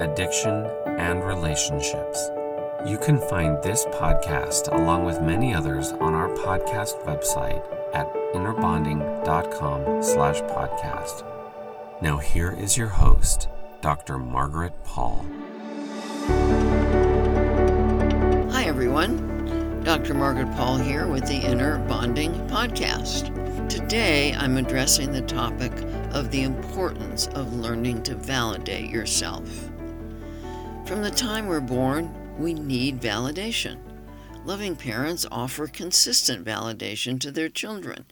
addiction, and relationships. You can find this podcast along with many others on our podcast website at innerbonding.com slash podcast. Now here is your host, Dr. Margaret Paul. Hi, everyone. Dr. Margaret Paul here with the Inner Bonding Podcast. Today, I'm addressing the topic of the importance of learning to validate yourself. From the time we're born, we need validation. Loving parents offer consistent validation to their children,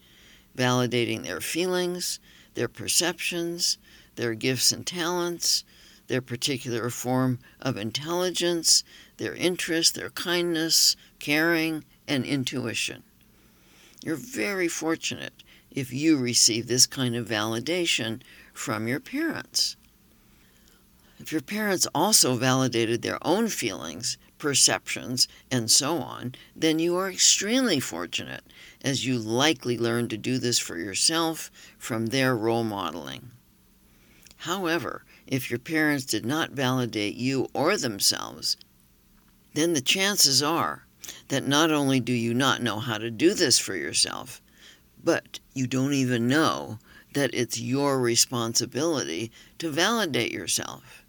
validating their feelings, their perceptions, their gifts and talents, their particular form of intelligence, their interest, their kindness, caring, and intuition. You're very fortunate if you receive this kind of validation from your parents. If your parents also validated their own feelings, perceptions, and so on, then you are extremely fortunate, as you likely learned to do this for yourself from their role modeling. However, if your parents did not validate you or themselves, then the chances are that not only do you not know how to do this for yourself, but you don't even know that it's your responsibility to validate yourself.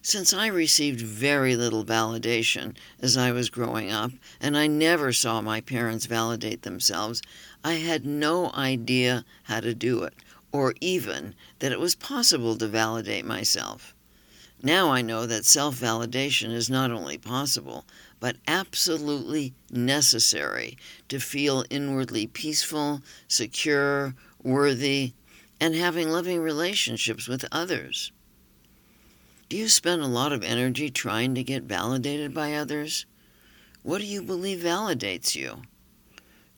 Since I received very little validation as I was growing up, and I never saw my parents validate themselves, I had no idea how to do it, or even that it was possible to validate myself. Now I know that self validation is not only possible, but absolutely necessary to feel inwardly peaceful, secure, worthy, and having loving relationships with others. Do you spend a lot of energy trying to get validated by others? What do you believe validates you?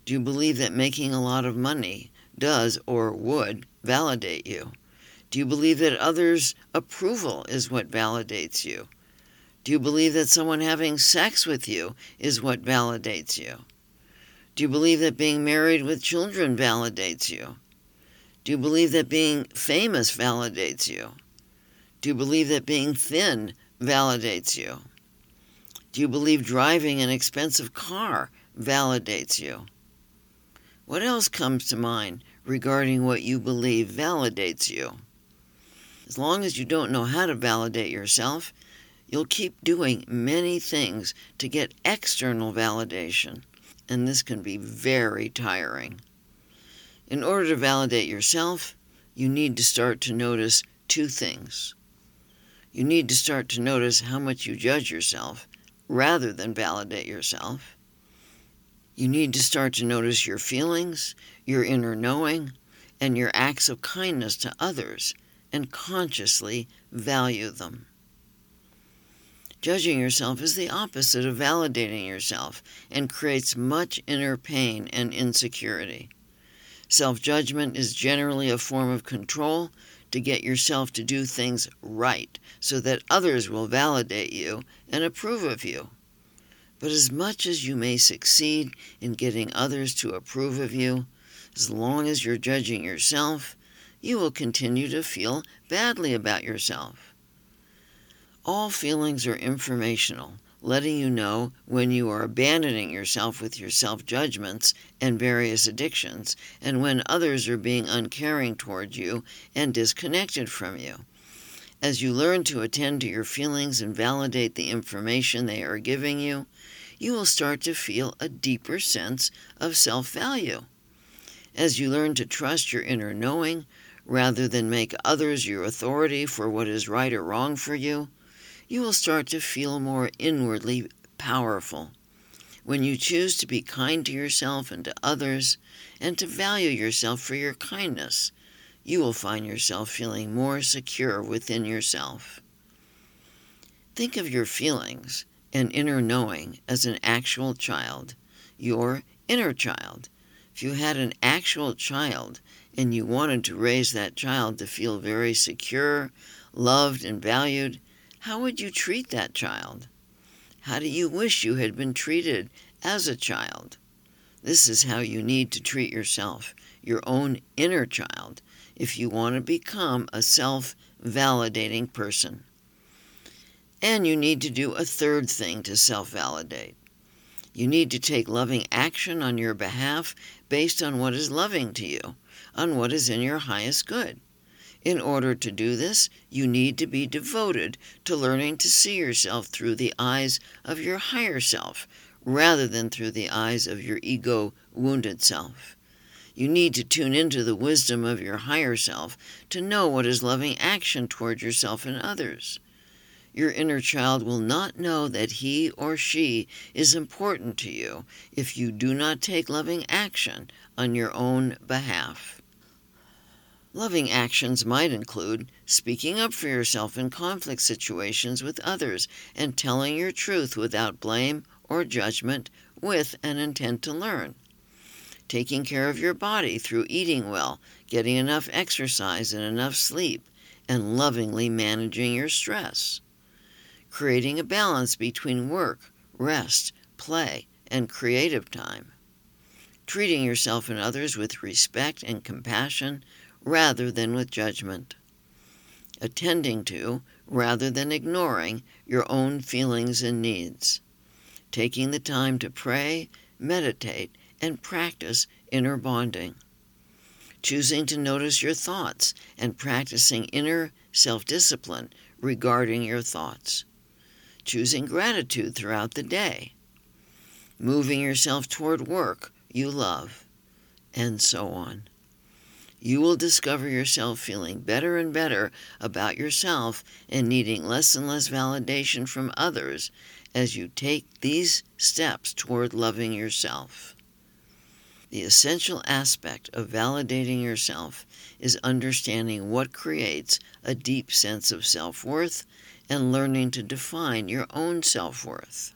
Do you believe that making a lot of money does or would validate you? Do you believe that others' approval is what validates you? Do you believe that someone having sex with you is what validates you? Do you believe that being married with children validates you? Do you believe that being famous validates you? Do you believe that being thin validates you? Do you believe driving an expensive car validates you? What else comes to mind regarding what you believe validates you? As long as you don't know how to validate yourself, you'll keep doing many things to get external validation, and this can be very tiring. In order to validate yourself, you need to start to notice two things you need to start to notice how much you judge yourself rather than validate yourself. You need to start to notice your feelings, your inner knowing, and your acts of kindness to others and consciously value them. Judging yourself is the opposite of validating yourself and creates much inner pain and insecurity. Self judgment is generally a form of control to get yourself to do things right so that others will validate you and approve of you. But as much as you may succeed in getting others to approve of you, as long as you're judging yourself, you will continue to feel badly about yourself. All feelings are informational, letting you know when you are abandoning yourself with your self judgments and various addictions, and when others are being uncaring toward you and disconnected from you. As you learn to attend to your feelings and validate the information they are giving you, you will start to feel a deeper sense of self value. As you learn to trust your inner knowing, rather than make others your authority for what is right or wrong for you, you will start to feel more inwardly powerful. When you choose to be kind to yourself and to others, and to value yourself for your kindness, you will find yourself feeling more secure within yourself. Think of your feelings and inner knowing as an actual child, your inner child. If you had an actual child and you wanted to raise that child to feel very secure, loved, and valued, how would you treat that child? How do you wish you had been treated as a child? This is how you need to treat yourself, your own inner child, if you want to become a self validating person. And you need to do a third thing to self validate. You need to take loving action on your behalf based on what is loving to you, on what is in your highest good. In order to do this, you need to be devoted to learning to see yourself through the eyes of your higher self rather than through the eyes of your ego wounded self. You need to tune into the wisdom of your higher self to know what is loving action toward yourself and others. Your inner child will not know that he or she is important to you if you do not take loving action on your own behalf. Loving actions might include speaking up for yourself in conflict situations with others and telling your truth without blame or judgment with an intent to learn taking care of your body through eating well, getting enough exercise and enough sleep, and lovingly managing your stress. Creating a balance between work, rest, play, and creative time. Treating yourself and others with respect and compassion rather than with judgment. Attending to, rather than ignoring, your own feelings and needs. Taking the time to pray, meditate, and practice inner bonding. Choosing to notice your thoughts and practicing inner self discipline regarding your thoughts. Choosing gratitude throughout the day. Moving yourself toward work you love, and so on. You will discover yourself feeling better and better about yourself and needing less and less validation from others as you take these steps toward loving yourself. The essential aspect of validating yourself is understanding what creates a deep sense of self worth and learning to define your own self worth.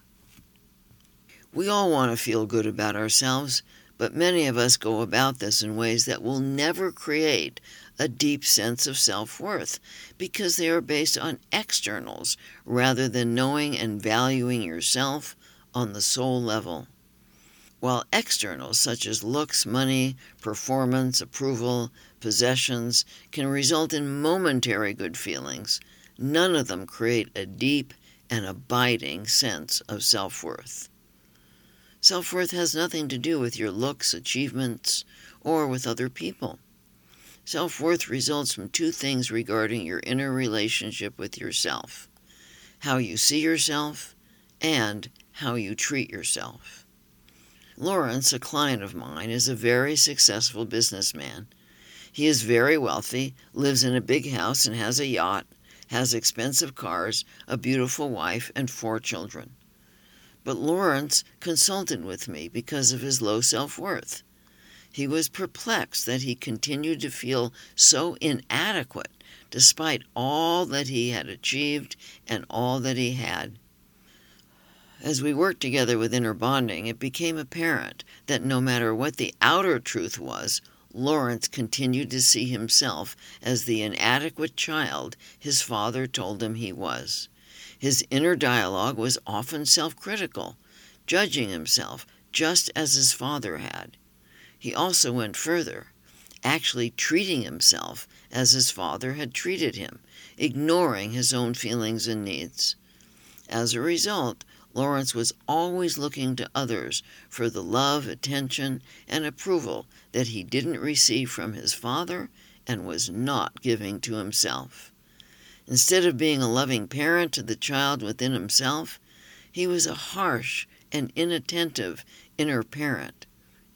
We all want to feel good about ourselves, but many of us go about this in ways that will never create a deep sense of self worth because they are based on externals rather than knowing and valuing yourself on the soul level while externals such as looks, money, performance, approval, possessions can result in momentary good feelings, none of them create a deep and abiding sense of self worth. Self worth has nothing to do with your looks, achievements, or with other people. Self worth results from two things regarding your inner relationship with yourself how you see yourself and how you treat yourself. Lawrence, a client of mine, is a very successful businessman. He is very wealthy, lives in a big house and has a yacht, has expensive cars, a beautiful wife, and four children. But Lawrence consulted with me because of his low self worth. He was perplexed that he continued to feel so inadequate despite all that he had achieved and all that he had. As we worked together with inner bonding, it became apparent that no matter what the outer truth was, Lawrence continued to see himself as the inadequate child his father told him he was. His inner dialogue was often self critical, judging himself just as his father had. He also went further, actually treating himself as his father had treated him, ignoring his own feelings and needs. As a result, Lawrence was always looking to others for the love, attention, and approval that he didn't receive from his father and was not giving to himself. Instead of being a loving parent to the child within himself, he was a harsh and inattentive inner parent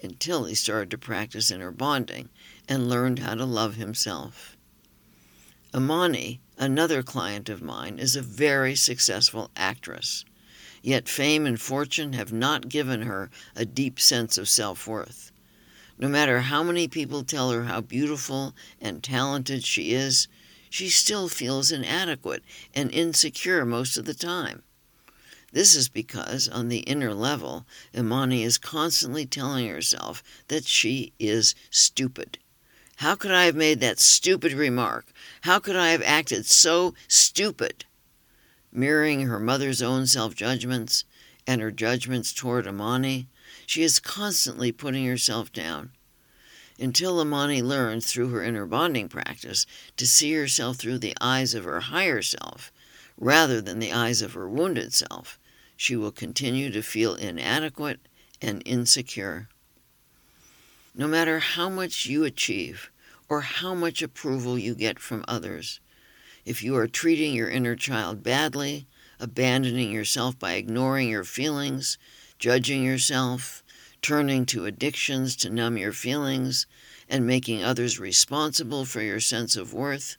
until he started to practice inner bonding and learned how to love himself. Amani, another client of mine, is a very successful actress. Yet fame and fortune have not given her a deep sense of self worth. No matter how many people tell her how beautiful and talented she is, she still feels inadequate and insecure most of the time. This is because, on the inner level, Imani is constantly telling herself that she is stupid. How could I have made that stupid remark? How could I have acted so stupid? Mirroring her mother's own self judgments and her judgments toward Imani, she is constantly putting herself down. Until Amani learns through her inner bonding practice to see herself through the eyes of her higher self, rather than the eyes of her wounded self, she will continue to feel inadequate and insecure. No matter how much you achieve or how much approval you get from others, if you are treating your inner child badly, abandoning yourself by ignoring your feelings, judging yourself, turning to addictions to numb your feelings, and making others responsible for your sense of worth,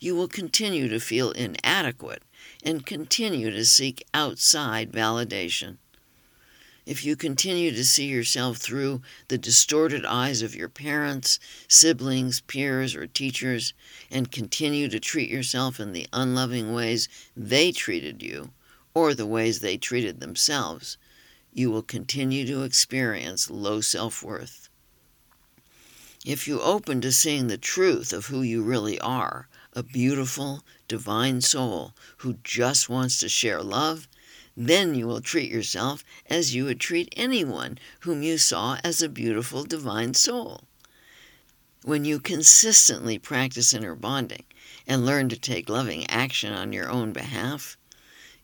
you will continue to feel inadequate and continue to seek outside validation. If you continue to see yourself through the distorted eyes of your parents, siblings, peers, or teachers, and continue to treat yourself in the unloving ways they treated you, or the ways they treated themselves, you will continue to experience low self worth. If you open to seeing the truth of who you really are, a beautiful, divine soul who just wants to share love, then you will treat yourself as you would treat anyone whom you saw as a beautiful, divine soul. When you consistently practice inner bonding and learn to take loving action on your own behalf,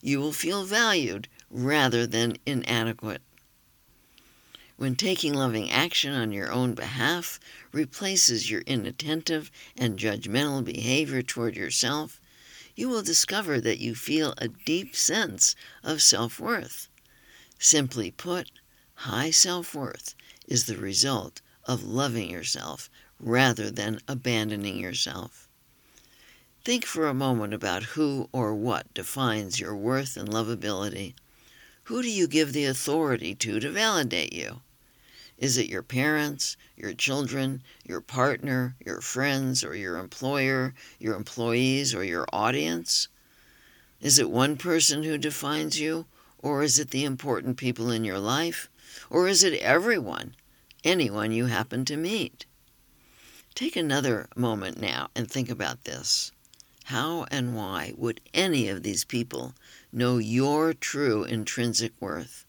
you will feel valued rather than inadequate. When taking loving action on your own behalf replaces your inattentive and judgmental behavior toward yourself, you will discover that you feel a deep sense of self worth. Simply put, high self worth is the result of loving yourself rather than abandoning yourself. Think for a moment about who or what defines your worth and lovability. Who do you give the authority to to validate you? Is it your parents, your children, your partner, your friends, or your employer, your employees, or your audience? Is it one person who defines you, or is it the important people in your life, or is it everyone, anyone you happen to meet? Take another moment now and think about this. How and why would any of these people know your true intrinsic worth?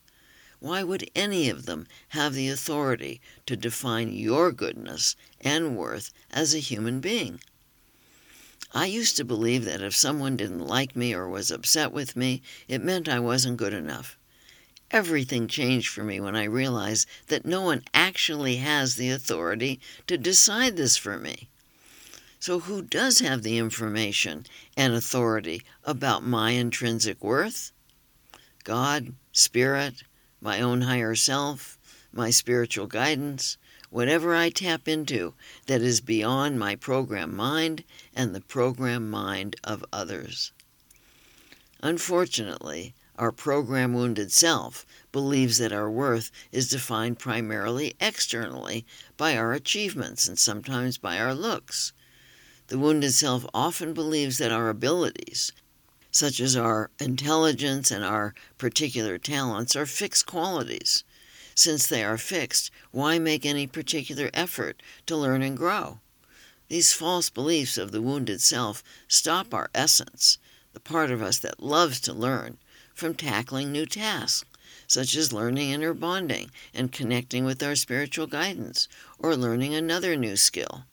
Why would any of them have the authority to define your goodness and worth as a human being? I used to believe that if someone didn't like me or was upset with me, it meant I wasn't good enough. Everything changed for me when I realized that no one actually has the authority to decide this for me. So, who does have the information and authority about my intrinsic worth? God, Spirit, my own higher self, my spiritual guidance, whatever I tap into that is beyond my program mind and the program mind of others. Unfortunately, our program wounded self believes that our worth is defined primarily externally by our achievements and sometimes by our looks. The wounded self often believes that our abilities, such as our intelligence and our particular talents, are fixed qualities. Since they are fixed, why make any particular effort to learn and grow? These false beliefs of the wounded self stop our essence, the part of us that loves to learn, from tackling new tasks, such as learning inner bonding and connecting with our spiritual guidance, or learning another new skill.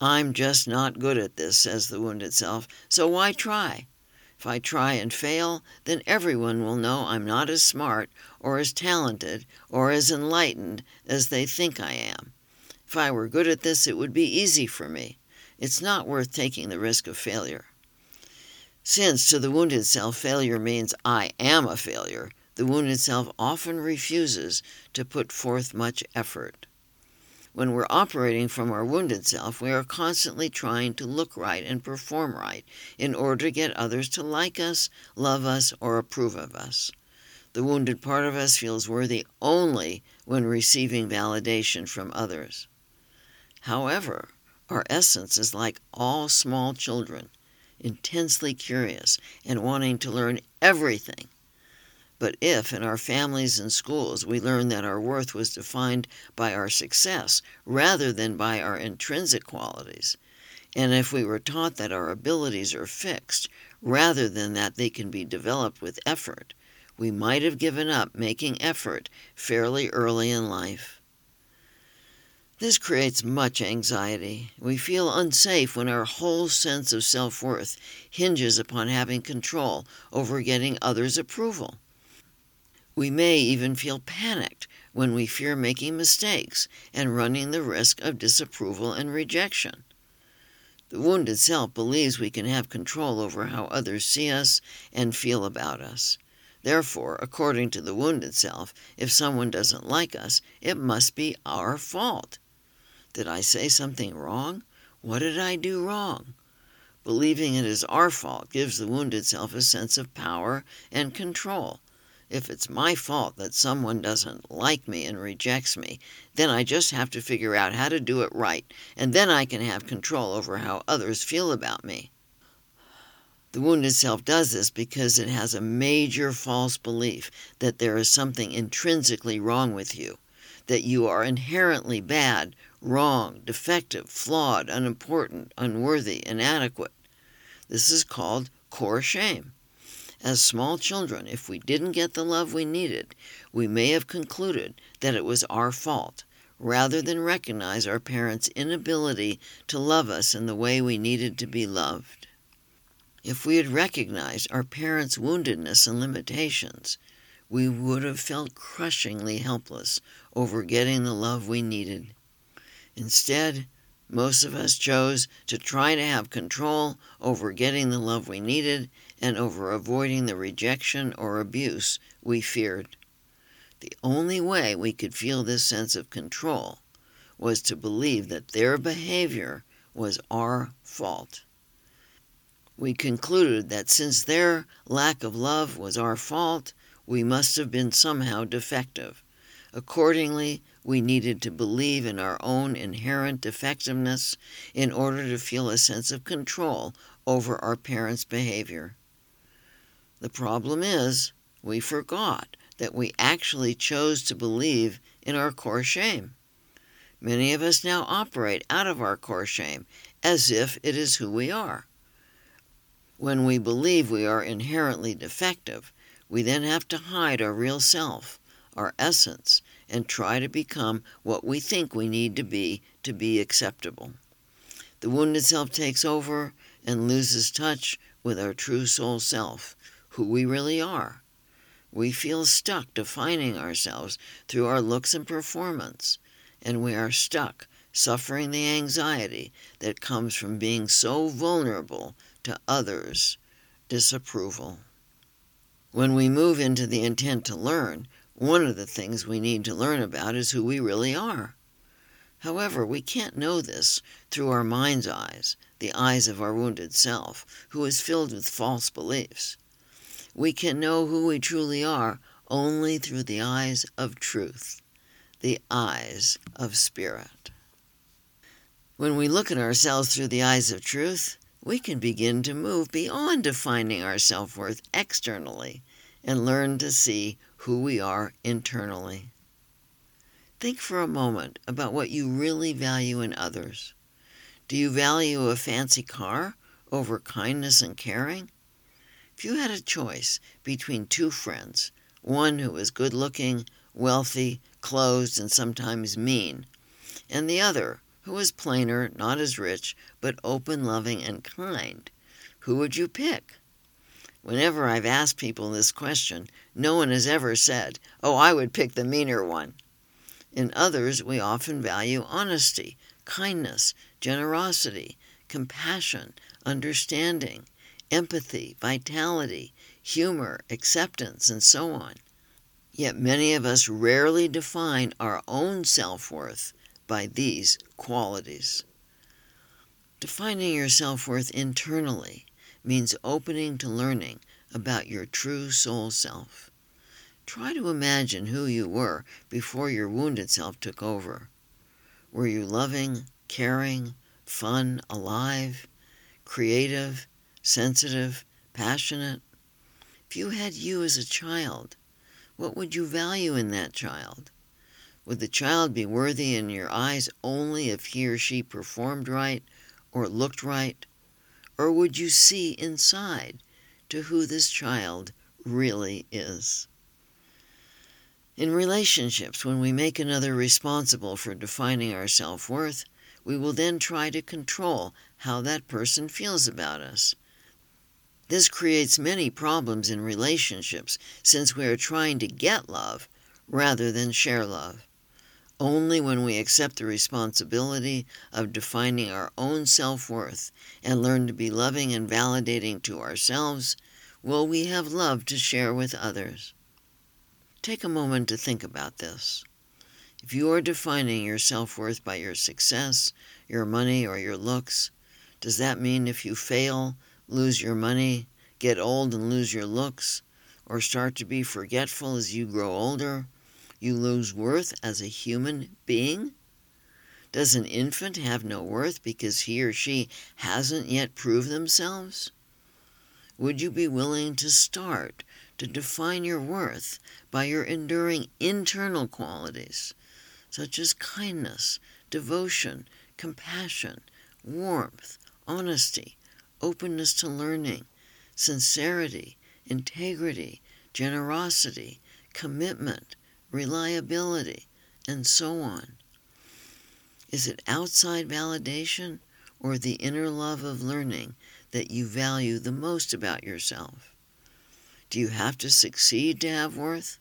I'm just not good at this, says the wounded self, so why try? If I try and fail, then everyone will know I'm not as smart or as talented or as enlightened as they think I am. If I were good at this, it would be easy for me. It's not worth taking the risk of failure. Since to the wounded self, failure means I am a failure, the wounded self often refuses to put forth much effort. When we're operating from our wounded self, we are constantly trying to look right and perform right in order to get others to like us, love us, or approve of us. The wounded part of us feels worthy only when receiving validation from others. However, our essence is like all small children, intensely curious and wanting to learn everything but if in our families and schools we learn that our worth was defined by our success rather than by our intrinsic qualities, and if we were taught that our abilities are fixed rather than that they can be developed with effort, we might have given up making effort fairly early in life. This creates much anxiety. We feel unsafe when our whole sense of self worth hinges upon having control over getting others' approval. We may even feel panicked when we fear making mistakes and running the risk of disapproval and rejection. The wounded self believes we can have control over how others see us and feel about us. Therefore, according to the wounded self, if someone doesn't like us, it must be our fault. Did I say something wrong? What did I do wrong? Believing it is our fault gives the wounded self a sense of power and control if it's my fault that someone doesn't like me and rejects me, then I just have to figure out how to do it right, and then I can have control over how others feel about me. The wounded self does this because it has a major false belief that there is something intrinsically wrong with you, that you are inherently bad, wrong, defective, flawed, unimportant, unworthy, inadequate. This is called core shame. As small children, if we didn't get the love we needed, we may have concluded that it was our fault, rather than recognize our parents' inability to love us in the way we needed to be loved. If we had recognized our parents' woundedness and limitations, we would have felt crushingly helpless over getting the love we needed. Instead, most of us chose to try to have control over getting the love we needed and over avoiding the rejection or abuse we feared. The only way we could feel this sense of control was to believe that their behavior was our fault. We concluded that since their lack of love was our fault, we must have been somehow defective. Accordingly, we needed to believe in our own inherent defectiveness in order to feel a sense of control over our parents' behavior. The problem is, we forgot that we actually chose to believe in our core shame. Many of us now operate out of our core shame as if it is who we are. When we believe we are inherently defective, we then have to hide our real self, our essence, and try to become what we think we need to be to be acceptable. The wounded self takes over and loses touch with our true soul self, who we really are. We feel stuck defining ourselves through our looks and performance, and we are stuck suffering the anxiety that comes from being so vulnerable to others' disapproval. When we move into the intent to learn, one of the things we need to learn about is who we really are. However, we can't know this through our mind's eyes, the eyes of our wounded self, who is filled with false beliefs. We can know who we truly are only through the eyes of truth, the eyes of spirit. When we look at ourselves through the eyes of truth, we can begin to move beyond defining our self worth externally and learn to see who we are internally. Think for a moment about what you really value in others. Do you value a fancy car over kindness and caring? If you had a choice between two friends, one who was good looking, wealthy, closed, and sometimes mean, and the other Who is plainer, not as rich, but open, loving, and kind? Who would you pick? Whenever I've asked people this question, no one has ever said, Oh, I would pick the meaner one. In others, we often value honesty, kindness, generosity, compassion, understanding, empathy, vitality, humor, acceptance, and so on. Yet many of us rarely define our own self worth by these qualities. Defining your self worth internally means opening to learning about your true soul self. Try to imagine who you were before your wounded self took over. Were you loving, caring, fun, alive, creative, sensitive, passionate? If you had you as a child, what would you value in that child? Would the child be worthy in your eyes only if he or she performed right or looked right? Or would you see inside to who this child really is? In relationships, when we make another responsible for defining our self worth, we will then try to control how that person feels about us. This creates many problems in relationships since we are trying to get love rather than share love. Only when we accept the responsibility of defining our own self worth and learn to be loving and validating to ourselves will we have love to share with others. Take a moment to think about this. If you are defining your self worth by your success, your money, or your looks, does that mean if you fail, lose your money, get old and lose your looks, or start to be forgetful as you grow older, you lose worth as a human being? Does an infant have no worth because he or she hasn't yet proved themselves? Would you be willing to start to define your worth by your enduring internal qualities, such as kindness, devotion, compassion, warmth, honesty, openness to learning, sincerity, integrity, generosity, commitment, reliability, and so on? Is it outside validation or the inner love of learning that you value the most about yourself? Do you have to succeed to have worth?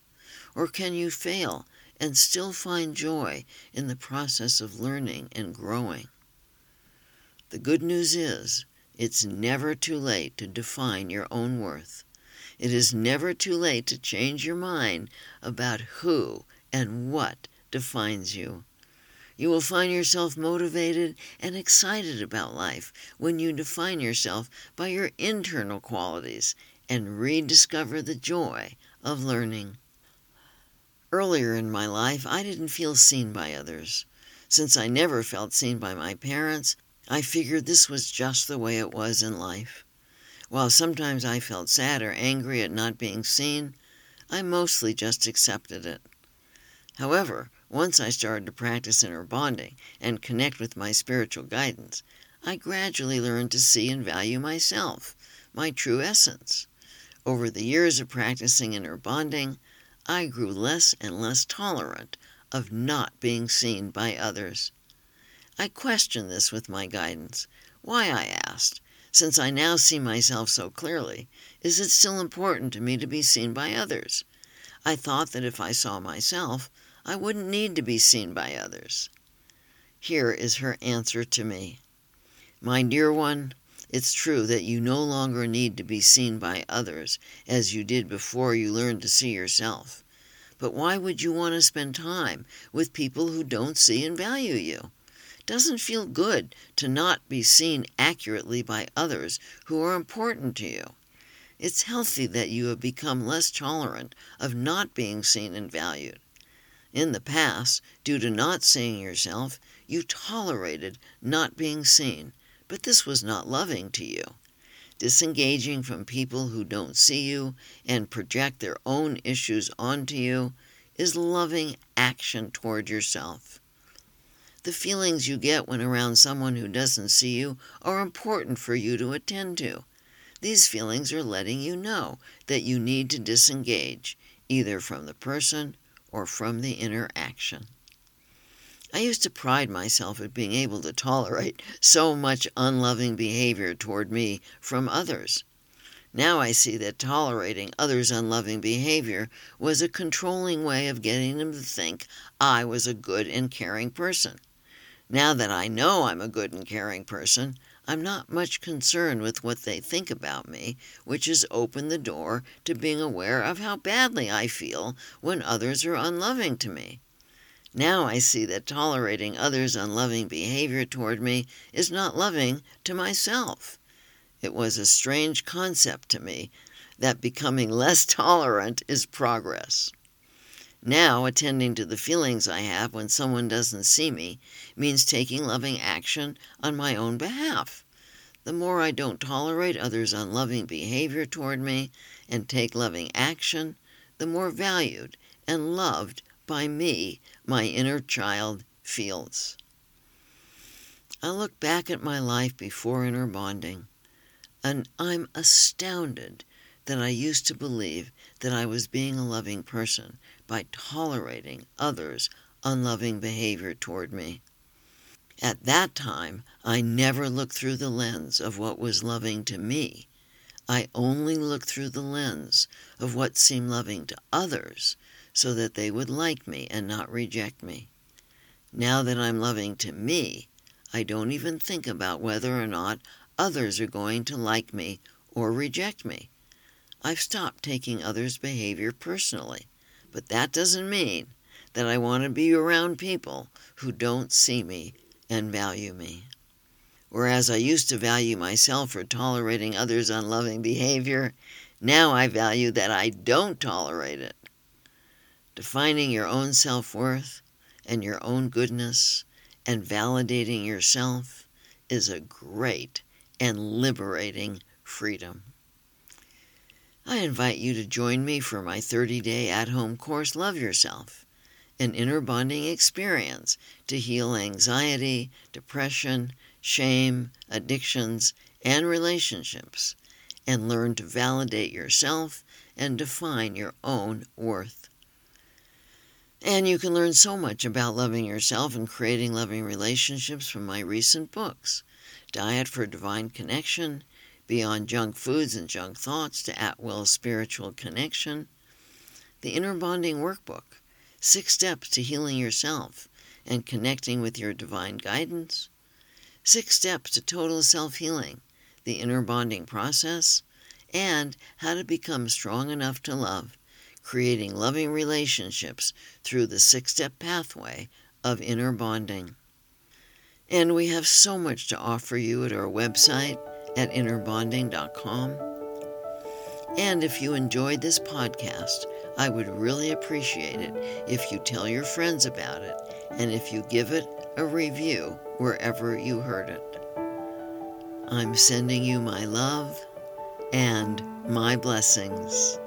Or can you fail and still find joy in the process of learning and growing? The good news is, it's never too late to define your own worth. It is never too late to change your mind about who and what defines you. You will find yourself motivated and excited about life when you define yourself by your internal qualities and rediscover the joy of learning. Earlier in my life, I didn't feel seen by others. Since I never felt seen by my parents, I figured this was just the way it was in life. While sometimes I felt sad or angry at not being seen, I mostly just accepted it. However, once I started to practice inner bonding and connect with my spiritual guidance, I gradually learned to see and value myself, my true essence. Over the years of practicing inner bonding, I grew less and less tolerant of not being seen by others. I questioned this with my guidance. Why, I asked, since I now see myself so clearly, is it still important to me to be seen by others? I thought that if I saw myself, I wouldn't need to be seen by others. Here is her answer to me My dear one, it's true that you no longer need to be seen by others as you did before you learned to see yourself. But why would you want to spend time with people who don't see and value you? Doesn't feel good to not be seen accurately by others who are important to you. It's healthy that you have become less tolerant of not being seen and valued. In the past, due to not seeing yourself, you tolerated not being seen, but this was not loving to you. Disengaging from people who don't see you and project their own issues onto you is loving action toward yourself. The feelings you get when around someone who doesn't see you are important for you to attend to. These feelings are letting you know that you need to disengage, either from the person or from the interaction. I used to pride myself at being able to tolerate so much unloving behavior toward me from others. Now I see that tolerating others' unloving behavior was a controlling way of getting them to think I was a good and caring person. Now that I know I'm a good and caring person, I'm not much concerned with what they think about me, which has opened the door to being aware of how badly I feel when others are unloving to me. Now I see that tolerating others' unloving behavior toward me is not loving to myself. It was a strange concept to me that becoming less tolerant is progress. Now, attending to the feelings I have when someone doesn't see me means taking loving action on my own behalf. The more I don't tolerate others' unloving behavior toward me and take loving action, the more valued and loved by me my inner child feels. I look back at my life before inner bonding, and I'm astounded that I used to believe that I was being a loving person by tolerating others' unloving behavior toward me. At that time, I never looked through the lens of what was loving to me. I only looked through the lens of what seemed loving to others so that they would like me and not reject me. Now that I'm loving to me, I don't even think about whether or not others are going to like me or reject me. I've stopped taking others' behavior personally. But that doesn't mean that I want to be around people who don't see me and value me. Whereas I used to value myself for tolerating others' unloving behavior, now I value that I don't tolerate it. Defining your own self worth and your own goodness and validating yourself is a great and liberating freedom. I invite you to join me for my 30 day at home course, Love Yourself, an inner bonding experience to heal anxiety, depression, shame, addictions, and relationships, and learn to validate yourself and define your own worth. And you can learn so much about loving yourself and creating loving relationships from my recent books Diet for Divine Connection Beyond Junk Foods and Junk Thoughts to At Will Spiritual Connection, the Inner Bonding Workbook, Six Steps to Healing Yourself and Connecting with Your Divine Guidance, Six Steps to Total Self Healing, the Inner Bonding Process, and How to Become Strong Enough to Love, creating loving relationships through the six step pathway of inner bonding. And we have so much to offer you at our website at innerbonding.com. And if you enjoyed this podcast, I would really appreciate it if you tell your friends about it and if you give it a review wherever you heard it. I'm sending you my love and my blessings.